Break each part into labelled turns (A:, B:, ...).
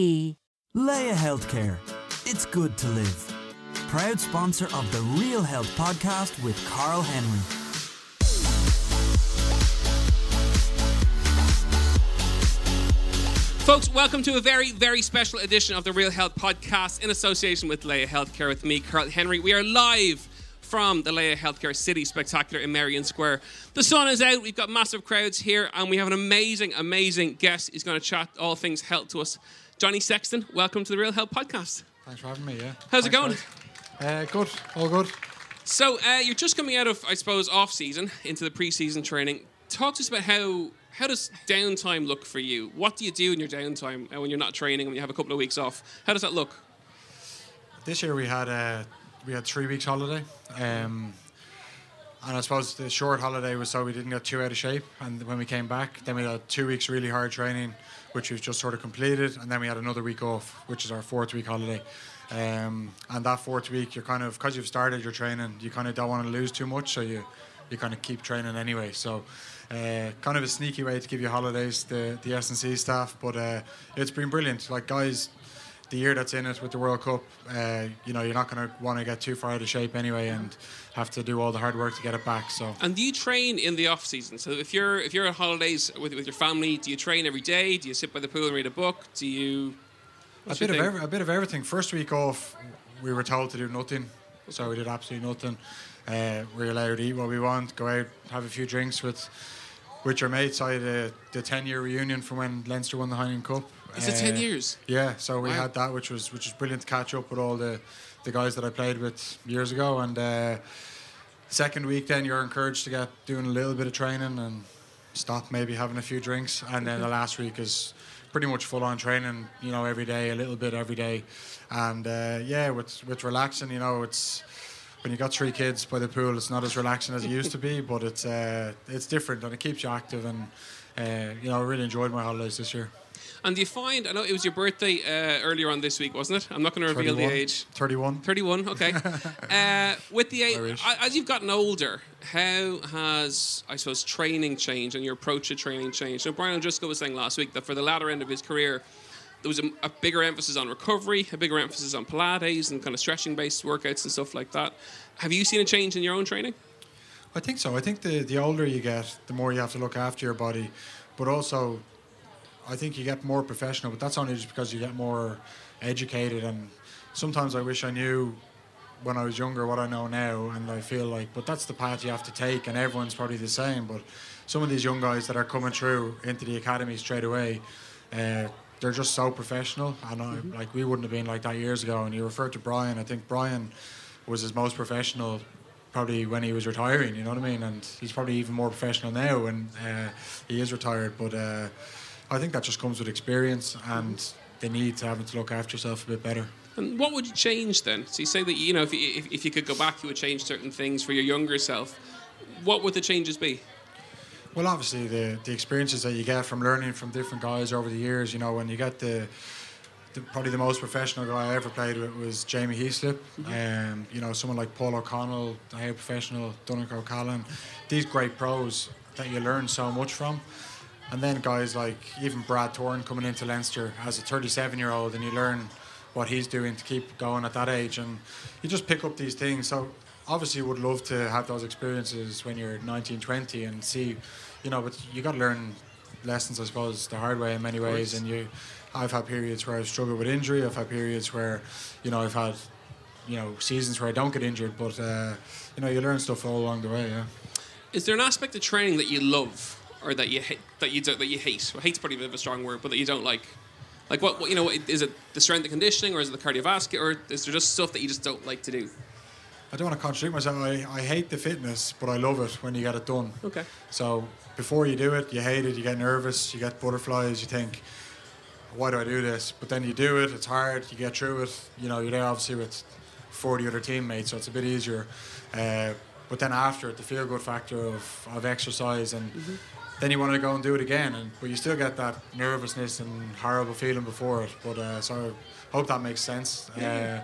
A: Laya Healthcare. It's good to live. Proud sponsor of the Real Health podcast with Carl Henry.
B: Folks, welcome to a very, very special edition of the Real Health Podcast in association with Laya Healthcare with me, Carl Henry. We are live from the Laya Healthcare City Spectacular in Merrion Square. The sun is out, we've got massive crowds here, and we have an amazing, amazing guest. He's going to chat all things health to us. Johnny Sexton, welcome to the Real Health Podcast.
C: Thanks for having me. Yeah.
B: How's it going?
C: Uh, good. All good.
B: So, uh, you're just coming out of, I suppose, off season into the pre-season training. Talk to us about how how does downtime look for you? What do you do in your downtime uh, when you're not training and you have a couple of weeks off? How does that look?
C: This year we had uh, we had three weeks holiday, um, and I suppose the short holiday was so we didn't get too out of shape. And when we came back, then we had two weeks really hard training, which we've just sort of completed, and then we had another week off, which is our fourth week holiday. Um, and that fourth week, you're kind of because you've started your training, you kind of don't want to lose too much, so you you kind of keep training anyway. So. Uh, kind of a sneaky way to give you holidays, the the S and C staff, but uh, it's been brilliant. Like guys, the year that's in it with the World Cup, uh, you know, you're not going to want to get too far out of shape anyway, and have to do all the hard work to get it back. So
B: And do you train in the off season? So if you're if you're on holidays with, with your family, do you train every day? Do you sit by the pool and read a book? Do you
C: a bit of every, a bit of everything. First week off, we were told to do nothing, so we did absolutely nothing. Uh, we were allowed to eat what we want, go out, have a few drinks with with your mates. I had a, the ten year reunion from when Leinster won the Heineken Cup.
B: Is it 10 years?
C: Yeah, so we
B: Wow.
C: had that, which was which was brilliant to catch up with all the the guys that I played with years ago. And uh, second week, then you're encouraged to get doing a little bit of training and stop maybe having a few drinks. And then the last week is pretty much full on training. You know, every day, a little bit every day. And uh, yeah, with with relaxing, you know, it's. When you got three kids by the pool, it's not as relaxing as it used to be, but it's uh, it's different and it keeps you active. And uh, you know, I really enjoyed my holidays this year.
B: And do you find I know it was your birthday uh, earlier on this week, wasn't it? I'm not going to reveal the age.
C: 31.
B: 31, okay. uh, with the age, as you've gotten older, how has I suppose training changed and your approach to training changed? So Brian O'Driscoll was saying last week that for the latter end of his career, there was a, a bigger emphasis on recovery, a bigger emphasis on Pilates and kind of stretching-based workouts and stuff like that. Have you seen a change in your own training?
C: I think so. I think the, the older you get, the more you have to look after your body. But also, I think you get more professional, but that's only just because you get more educated. And sometimes I wish I knew when I was younger what I know now. And I feel like, but that's the path you have to take, and everyone's probably the same. But some of these young guys that are coming through into the academy straight away, uh, they're just so professional. And I, like we wouldn't have been like that years ago. And you referred to Brian. I think Brian was his most professional probably when he was retiring, you know what I mean? And he's probably even more professional now when uh, he is retired. But uh, I think that just comes with experience and the need to having to look after yourself a bit better.
B: And what would you change then? So you say that you know if you, if, if you could go back, you would change certain things for your younger self. What would the changes be?
C: Well, obviously the the experiences that you get from learning from different guys over the years, you know, when you get the, the probably the most professional guy I ever played with was Jamie Heaslip. Um, you know, someone like Paul O'Connell, the high professional, Donncha O'Callaghan, these great pros that you learn so much from. And then guys like even Brad Thorn coming into Leinster as a 37 year old, and you learn what he's doing to keep going at that age, and you just pick up these things. So obviously, you would love to have those experiences when you're 19, 20, and see, you know, but you got to learn lessons, I suppose, the hard way in many ways. And you, I've had periods where I've struggled with injury. I've had periods where, you know, I've had, you know, seasons where I don't get injured, but uh, you know, you learn stuff all along the way. Yeah.
B: Is there an aspect of training that you love or that you hate? That you do, that you hate? Well, hate's probably a bit of a strong word, but that you don't like. Like what, what you know? Is it the strength and conditioning, or is it the cardiovascular, or is there just stuff that you just don't like to do?
C: I don't want to contradict myself. I, I hate the fitness, but I love it when you get it done.
B: Okay.
C: So before you do it, you hate it, you get nervous, you get butterflies, you think, why do I do this? But then you do it. It's hard. You get through it. You know, you're there obviously with 40 other teammates, so it's a bit easier. Uh, but then after it, the feel good factor of, of exercise and. Then you want to go and do it again, and but you still get that nervousness and horrible feeling before it. But uh, so I hope that makes sense. Uh,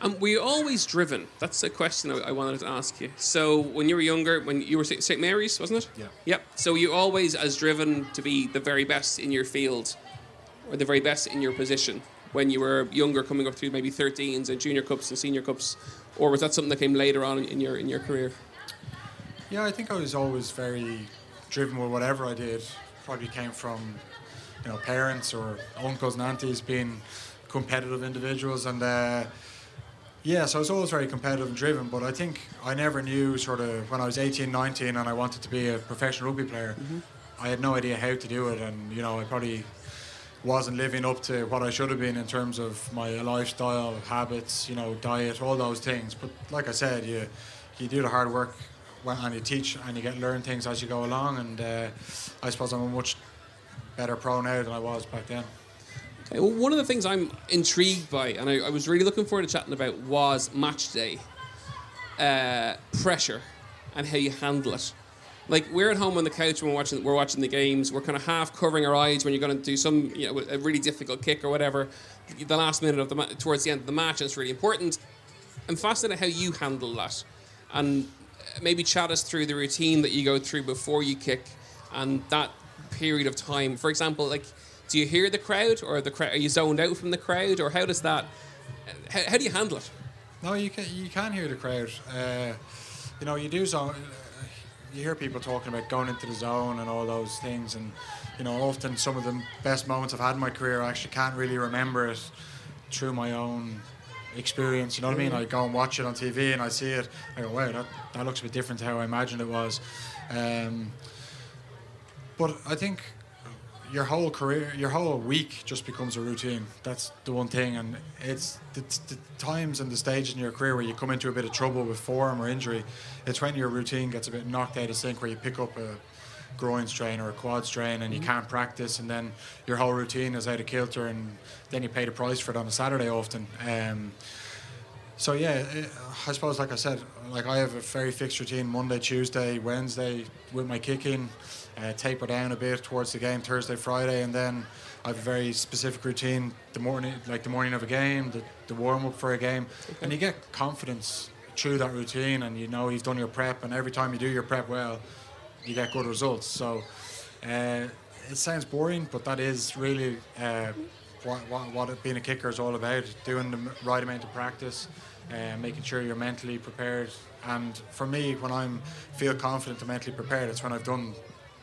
B: And were you always driven? That's a question I, I wanted to ask you. So when you were younger, when you were St. St. Mary's, wasn't it?
C: Yeah.
B: Yep. So you always as driven to be the very best in your field, or the very best in your position when you were younger, coming up through maybe 13s and junior cups and senior cups, or was that something that came later on in your in your career?
C: Yeah, I think I was always very driven with whatever I did. Probably came from, you know, parents or uncles and aunties being competitive individuals, and uh, yeah, so I was always very competitive and driven. But I think I never knew sort of when I was 18, 19, and I wanted to be a professional rugby player. I had no idea how to do it, and you know, I probably wasn't living up to what I should have been in terms of my lifestyle, habits, you know, diet, all those things. But like I said, you you do the hard work when- and you teach and you get learn things as you go along. And uh, I suppose I'm a much better pro now than I was back then.
B: Okay, well, one of the things I'm intrigued by, and I, I was really looking forward to chatting about, was match day uh, pressure and how you handle it. Like we're at home on the couch when we're watching, we're watching the games. We're kind of half covering our eyes when you're going to do some, you know, a really difficult kick or whatever. The last minute of the towards the end of the match, and it's really important. I'm fascinated how you handle that, and maybe chat us through the routine that you go through before you kick, and that period of time. For example, like, do you hear the crowd, or the crowd? Are you zoned out from the crowd, or how does that? How, how do you handle it?
C: No, you can you can hear the crowd. Uh, you know, you do zone. You hear people talking about going into the zone and all those things, and you know, often some of the best moments I've had in my career, I actually can't really remember it through my own experience. You know what I mean? I go and watch it on TV and I see it. I go, wow, that, that looks a bit different to how I imagined it was. Um, but I think your whole career, your whole week just becomes a routine. That's the one thing, and it's the, the times and the stages in your career where you come into a bit of trouble with form or injury. It's when your routine gets a bit knocked out of sync, where you pick up a groin strain or a quad strain and you can't practice, and then your whole routine is out of kilter, and then you pay the price for it on a Saturday often. Um, so yeah, it, I suppose like I said, like I have a very fixed routine: Monday, Tuesday, Wednesday with my kicking, uh, taper down a bit towards the game Thursday, Friday, and then I have a very specific routine: the morning, like the morning of a game, the, the warm up for a game, and you get confidence through that routine, and you know you've done your prep, and every time you do your prep well, you get good results. So uh, it sounds boring, but that is really. Uh, what, what, what being a kicker is all about doing the right amount of practice uh, making sure you're mentally prepared and for me when I'm feel confident and mentally prepared it's when I've done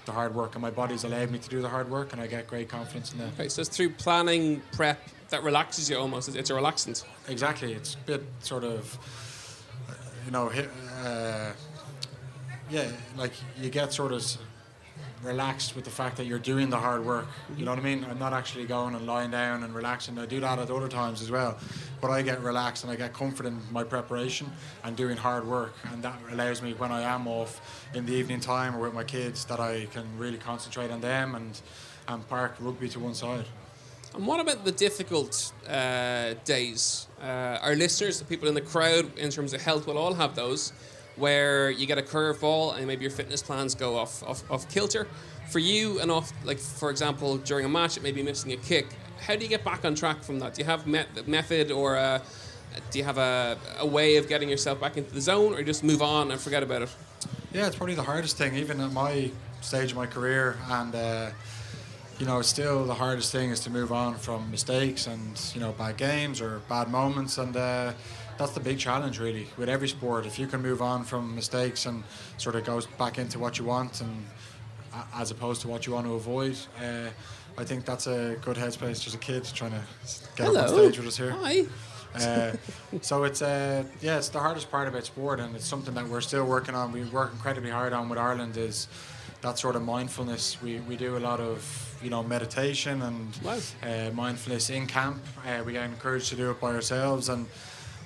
C: the hard work and my body's allowed me to do the hard work and I get great confidence in that
B: Okay, so it's through planning, prep that relaxes you almost. It's- It's a relaxant.
C: exactly it's a bit sort of uh, you know uh, yeah like you get sort of relaxed with the fact that you're doing the hard work you know what I mean? I'm not actually going and lying down and relaxing. I do that at other times as well but I get relaxed and I get comfort in my preparation and doing hard work and that allows me when I am off in the evening time or with my kids that I can really concentrate on them and and park rugby to one side.
B: And what about the difficult uh, days? Uh, our listeners, the people in the crowd, in terms of health, will all have those where you get a curveball and maybe your fitness plans go off, off, off kilter. For you, and off, like for example, during a match, it may be missing a kick. How do you get back on track from that? Do you have met- method or uh, do you have a, a way of getting yourself back into the zone, or just move on and forget about it?
C: Yeah, it's probably the hardest thing, even at my stage of my career. And, uh, you know, still the hardest thing is to move on from mistakes and, you know, bad games or bad moments. And uh, that's the big challenge, really, with every sport. If you can move on from mistakes and sort of goes back into what you want and as opposed to what you want to avoid, uh, I think that's a good headspace. Just a kid trying to get up on stage with us here.
B: Hi.
C: Uh, so it's uh, yeah, it's the hardest part about sport, and it's something that we're still working on. We work incredibly hard on with Ireland is that sort of mindfulness. We, we do a lot of you know meditation and
B: Wow.
C: uh, mindfulness in camp. Uh, we get encouraged to do it by ourselves, and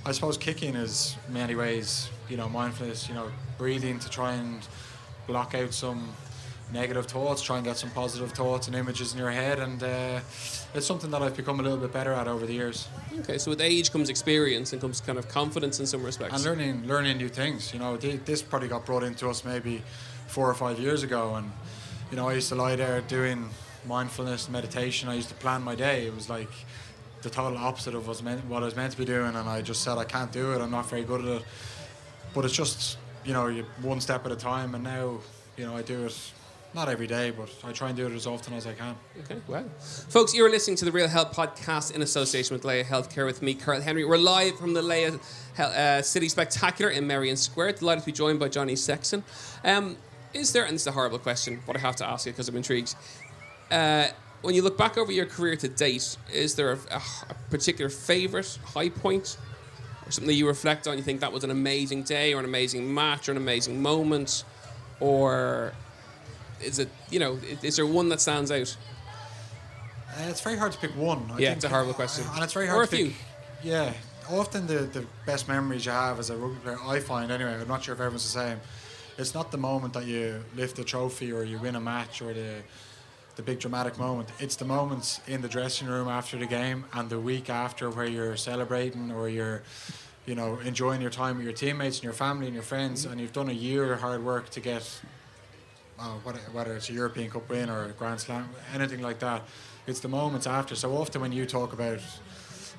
C: I suppose kicking is in many ways you know mindfulness. You know breathing to try and block out some negative thoughts, try and get some positive thoughts and images in your head, and uh, it's something that I've become a little bit better at over the years.
B: Okay, so with age comes experience and comes kind of confidence in some respects.
C: And learning, learning new things. You know, this probably got brought into us maybe four or five years ago, and you know, I used to lie there doing mindfulness meditation. I used to plan my day. It was like the total opposite of meant, what I was meant to be doing, and I just said I can't do it. I'm not very good at it. But it's just you know, one step at a time, and now you know I do it not every day, but I try and do it as often as I can.
B: Okay, well. Folks, you're listening to the Real Health Podcast in association with Laya Healthcare with me, Carl Henry. We're live from the Laya uh, City Spectacular in Merrion Square. Delighted to be joined by Johnny Sexton. Um, is there, and this is a horrible question, but I have to ask you because I'm intrigued. Uh, when you look back over your career to date, is there a, a, a particular favourite high point or something that you reflect on? You think that was an amazing day or an amazing match or an amazing moment? Or is it you know is there one that stands out?
C: Uh, it's very hard to pick one. I
B: yeah,
C: think.
B: it's a horrible question.
C: and it's very hard
B: Or
C: hard
B: a
C: to pick.
B: few.
C: Yeah, often the the best memories you have as a rugby player, I find anyway. I'm not sure if everyone's the same. It's not the moment that you lift a trophy or you win a match or the the big dramatic moment. It's the moments in the dressing room after the game and the week after where you're celebrating or you're you know enjoying your time with your teammates and your family and your friends and you've done a year of hard work to get uh, whether, it's a European Cup win or a Grand Slam, anything like that. It's the moments after. So often when you talk about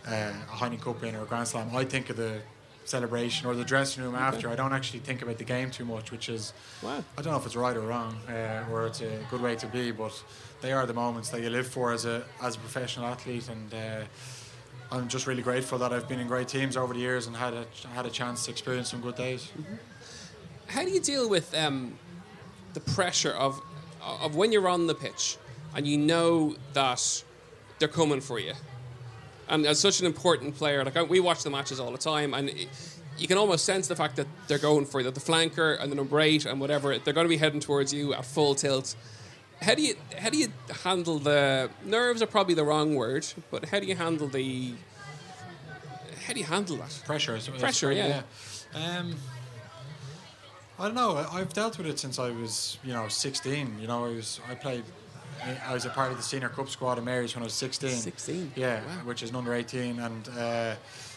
C: uh, a Heineken Cup win or a Grand Slam, I think of the celebration or the dressing room after. I don't actually think about the game too much, which is
B: Wow.
C: I don't know if it's right or wrong, uh, or it's a good way to be, but they are the moments that you live for as a as a professional athlete, and uh, I'm just really grateful that I've been in great teams over the years and had a had a chance to experience some good days.
B: How do you deal with um, the pressure of of when you're on the pitch and you know that they're coming for you? And as such an important player, like I, we watch the matches all the time, and it, you can almost sense the fact that they're going for. That the flanker and the number eight and whatever, they're going to be heading towards you at full tilt. How do you how do you handle the nerves? Are probably the wrong word, but how do you handle the how do you handle that?
C: Pressure,
B: Pressure,
C: great,
B: yeah.
C: Um, I don't know. I've dealt with it since I was, you know, 16. You know, I was I played. I was a part of the senior cup squad in Mary's when I was 16.
B: 16?
C: Yeah,
B: Wow.
C: which is an under 18, and uh,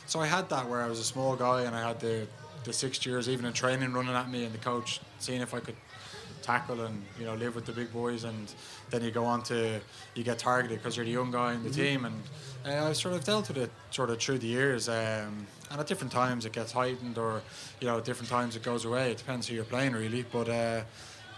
C: so I had that where I was a small guy and I had the the six years even in training running at me and the coach seeing if I could tackle and you know live with the big boys and then you go on to you get targeted because you're the young guy in the team and uh, I've sort of dealt with it sort of through the years um, and at different times it gets heightened or you know at different times it goes away it depends who you're playing really but uh,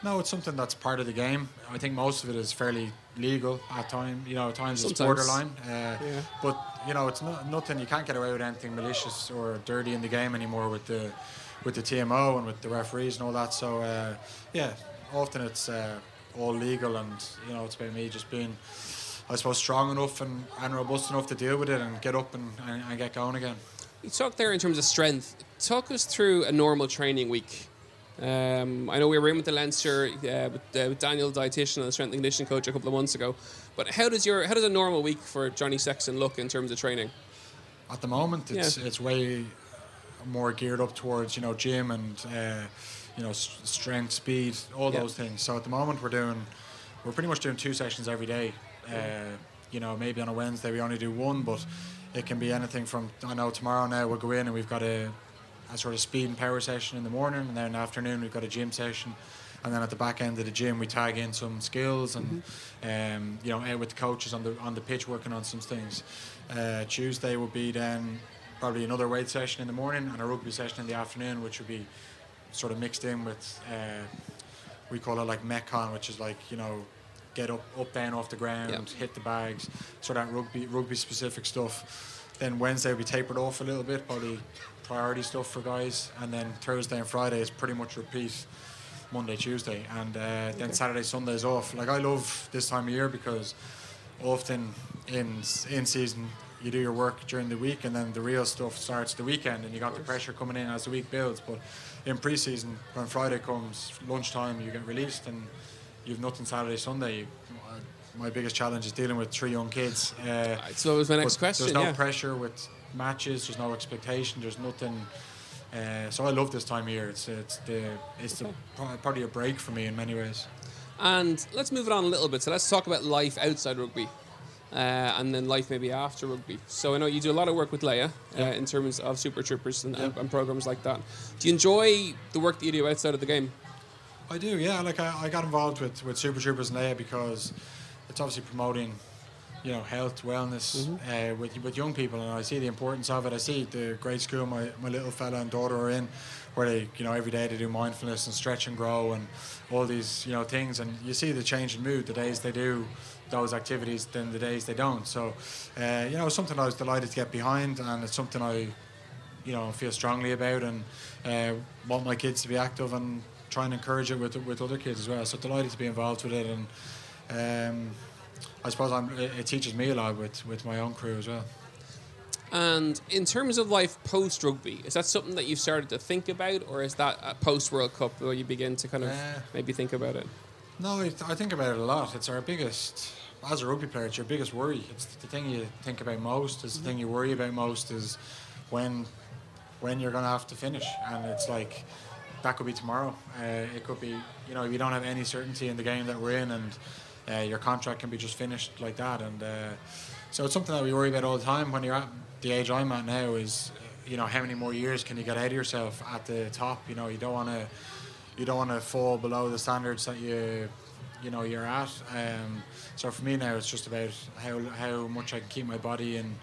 C: no it's something that's part of the game. I think most of it is fairly legal at times you know at times it's borderline uh, but you know it's not, nothing you can't get away with anything malicious or dirty in the game anymore with the with the TMO and with the referees and all that. So uh, yeah often it's uh, all legal and you know it's about me just being I suppose strong enough and, and robust enough to deal with it and get up and, and, and get going again.
B: You talked there in terms of strength. Talk us through a normal training week. Um, I know we were in with the Leinster uh, with, uh, with Daniel, the dietitian and the strength and conditioning coach, a couple of months ago. But how does your how does a normal week for Johnny Sexton look in terms of training?
C: at the moment it's
B: Yeah.
C: it's way more geared up towards you know gym and uh, you know s- strength speed all
B: Yeah.
C: those things so at the moment we're doing we're pretty much doing two sessions every day uh, you know maybe on a Wednesday we only do one but it can be anything from I know tomorrow now we'll go in and we've got a, a sort of speed and power session in the morning and then in the afternoon we've got a gym session and then at the back end of the gym we tag in some skills and um, you know out with the coaches on the on the pitch working on some things. Uh, Tuesday will be then probably another weight session in the morning and a rugby session in the afternoon, which would be sort of mixed in with uh, we call it like metcon, which is like you know get up up down off the ground,
B: Yep.
C: hit the bags, sort of rugby rugby specific stuff. Then Wednesday will be tapered off a little bit, probably priority stuff for guys, and then Thursday and Friday is pretty much repeat. Monday, Tuesday, and uh, then Saturday, Sunday is off. Like I love this time of year because often in in season you do your work during the week, and then the real stuff starts the weekend, and you got the pressure coming in as the week builds. But in pre-season, when Friday comes, lunchtime, you get released, and you've nothing Saturday, Sunday. You, uh, my biggest challenge is dealing with three young kids. Uh,
B: So that was my next question.
C: There's no
B: yeah.
C: pressure with matches. There's no expectation. There's nothing. Uh, so I love this time of year. It's it's the it's the, pro- probably a break for me in many ways.
B: And let's move it on a little bit. So let's talk about life outside rugby. Uh, and then life maybe after rugby. So I know you do a lot of work with Laya uh, in terms of Super Troopers and, and, and programs like that. Do you enjoy the work that you do outside of the game?
C: I do, yeah. Like I, I got involved with, with Super Troopers and Laya because it's obviously promoting, you know, health, wellness
B: Mm-hmm.
C: uh, with with young people, and I see the importance of it. I see the great school my, my little fella and daughter are in, where they, you know, every day they do mindfulness and stretch and grow and all these, you know, things, and you see the change in mood the days they do those activities than the days they don't. So, uh, you know, it's something I was delighted to get behind, and it's something I you know feel strongly about and uh, want my kids to be active and try and encourage it with with other kids as well. So delighted to be involved with it and um, I suppose I'm, it, teaches me a lot with, with my own crew as well.
B: And in terms of life post rugby, is that something that you've started to think about, or is that a post World Cup where you begin to kind of
C: Uh,
B: maybe think about it?
C: No, it, I think about it a lot. It's our biggest, as a rugby player, it's your biggest worry. It's the thing you think about most. It's the thing you worry about most is when when you're going to have to finish. And it's like, that could be tomorrow. Uh, it could be, you know, you don't have any certainty in the game that we're in and uh, your contract can be just finished like that. And uh, so it's something that we worry about all the time when you're at the age I'm at now is, uh, you know, how many more years can you get ahead of yourself at the top? You know, you don't want to you don't want to fall below the standards that you you know you're at. Um, so for me now, it's just about how how much I can keep my body in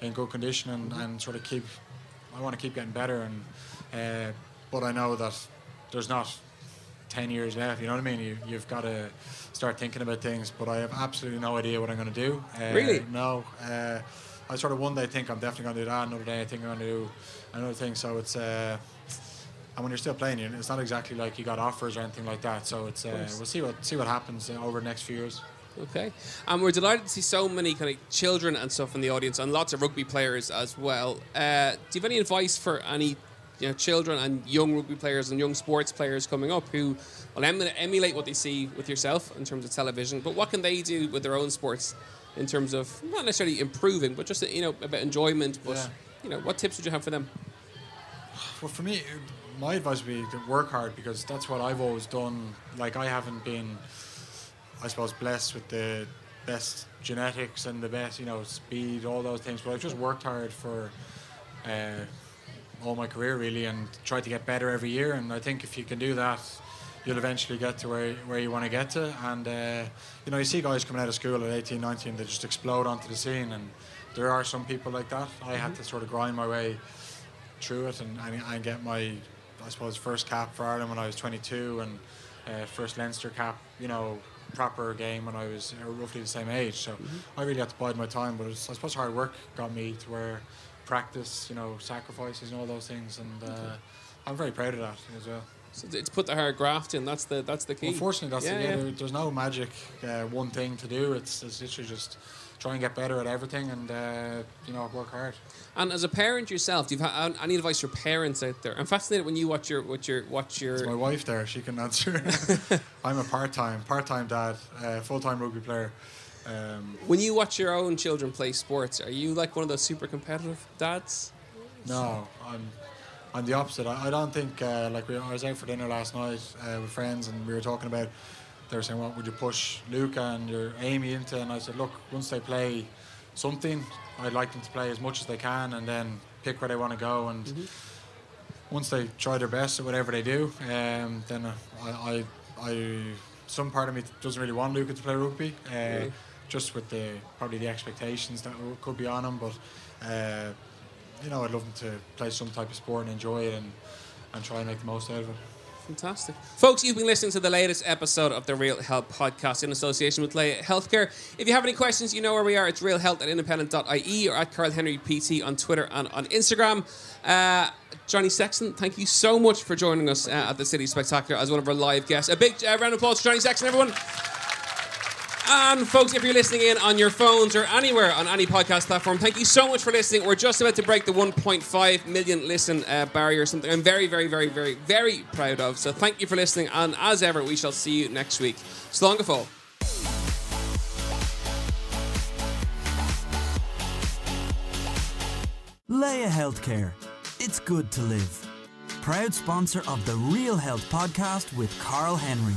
C: in good condition and, and sort of keep. I want to keep getting better, and uh, but I know that there's not ten years left. You know what I mean? You you've got to start thinking about things. But I have absolutely no idea what I'm going to do. Uh,
B: Really?
C: No. Uh, I sort of one day think I'm definitely going to do that. Another day I think I'm going to do another thing. So it's. Uh, and when you're still playing, it's not exactly like you got offers or anything like that. So it's uh, we'll see what see what happens uh, over the next few years.
B: Okay, and we're delighted to see so many kind of children and stuff in the audience, and lots of rugby players as well. Uh, do you have any advice for any you know, children and young rugby players and young sports players coming up who will em- emulate what they see with yourself in terms of television? But what can they do with their own sports in terms of not necessarily improving, but just you know about enjoyment? But
C: Yeah.
B: you know, what tips would you have for them?
C: Well, for me, my advice would be to work hard because that's what I've always done. Like I haven't been, I suppose, blessed with the best genetics and the best, you know, speed, all those things. But I've just worked hard for uh, all my career really, and tried to get better every year. And I think if you can do that, you'll eventually get to where, where you want to get to. And uh, you know, you see guys coming out of school at 18, 19, they just explode onto the scene. And there are some people like that. I had to sort of grind my way through it and, and, and get my, I suppose, first cap for Ireland when I was 22 and uh, first Leinster cap, you know, proper game when I was uh, roughly the same age. So I really had to bide my time, but it's, I suppose hard work got me to where practice, you know, sacrifices and all those things. And uh, I'm very proud of that as well.
B: So it's put the hard graft in. That's the that's the key.
C: Unfortunately, that's
B: Yeah,
C: the, yeah,
B: yeah.
C: There, there's no magic uh, one thing to do. It's, it's literally just try and get better at everything and, uh, you know, work hard.
B: And as a parent yourself, do you have any advice for parents out there? I'm fascinated when you watch your watch your watch your
C: It's my wife there. She can answer. I'm a part-time, part-time dad, uh, full-time rugby player. Um,
B: when you watch your own children play sports. Are you like one of those super competitive dads?
C: no, I'm, I'm the opposite. I, I don't think uh, like we, I was out for dinner last night uh, with friends, and we were talking about. They were saying, "What would you push Luca and your Amy into?" And I said, "Look, once they play something, I'd like them to play as much as they can, and then pick where they want to go. And once they try their best at whatever they do, um, then uh, I, I, I, some part of me doesn't really want Luca to play rugby, uh,
B: Really?
C: Just with the probably the expectations that could be on him. But uh, you know, I'd love him to play some type of sport and enjoy it, and and try and make the most out of it.
B: Fantastic. Folks, you've been listening to the latest episode of the Real Health Podcast in association with Laya Healthcare. If you have any questions, you know where we are. It's realhealth at independent.ie or at Carl Henry PT on Twitter and on Instagram. Uh, Johnny Sexton, thank you so much for joining us uh, at the City Spectacular as one of our live guests. A big uh, round of applause for Johnny Sexton, everyone. And folks, if you're listening in on your phones or anywhere on any podcast platform, thank you so much for listening. We're just about to break the 1.5 million listen uh, barrier, something I'm very, very, very, very, very proud of. So thank you for listening. And as ever, we shall see you next week. Slongafol.
A: Laya Healthcare. It's good to live. Proud sponsor of the Real Health podcast with Carl Henry.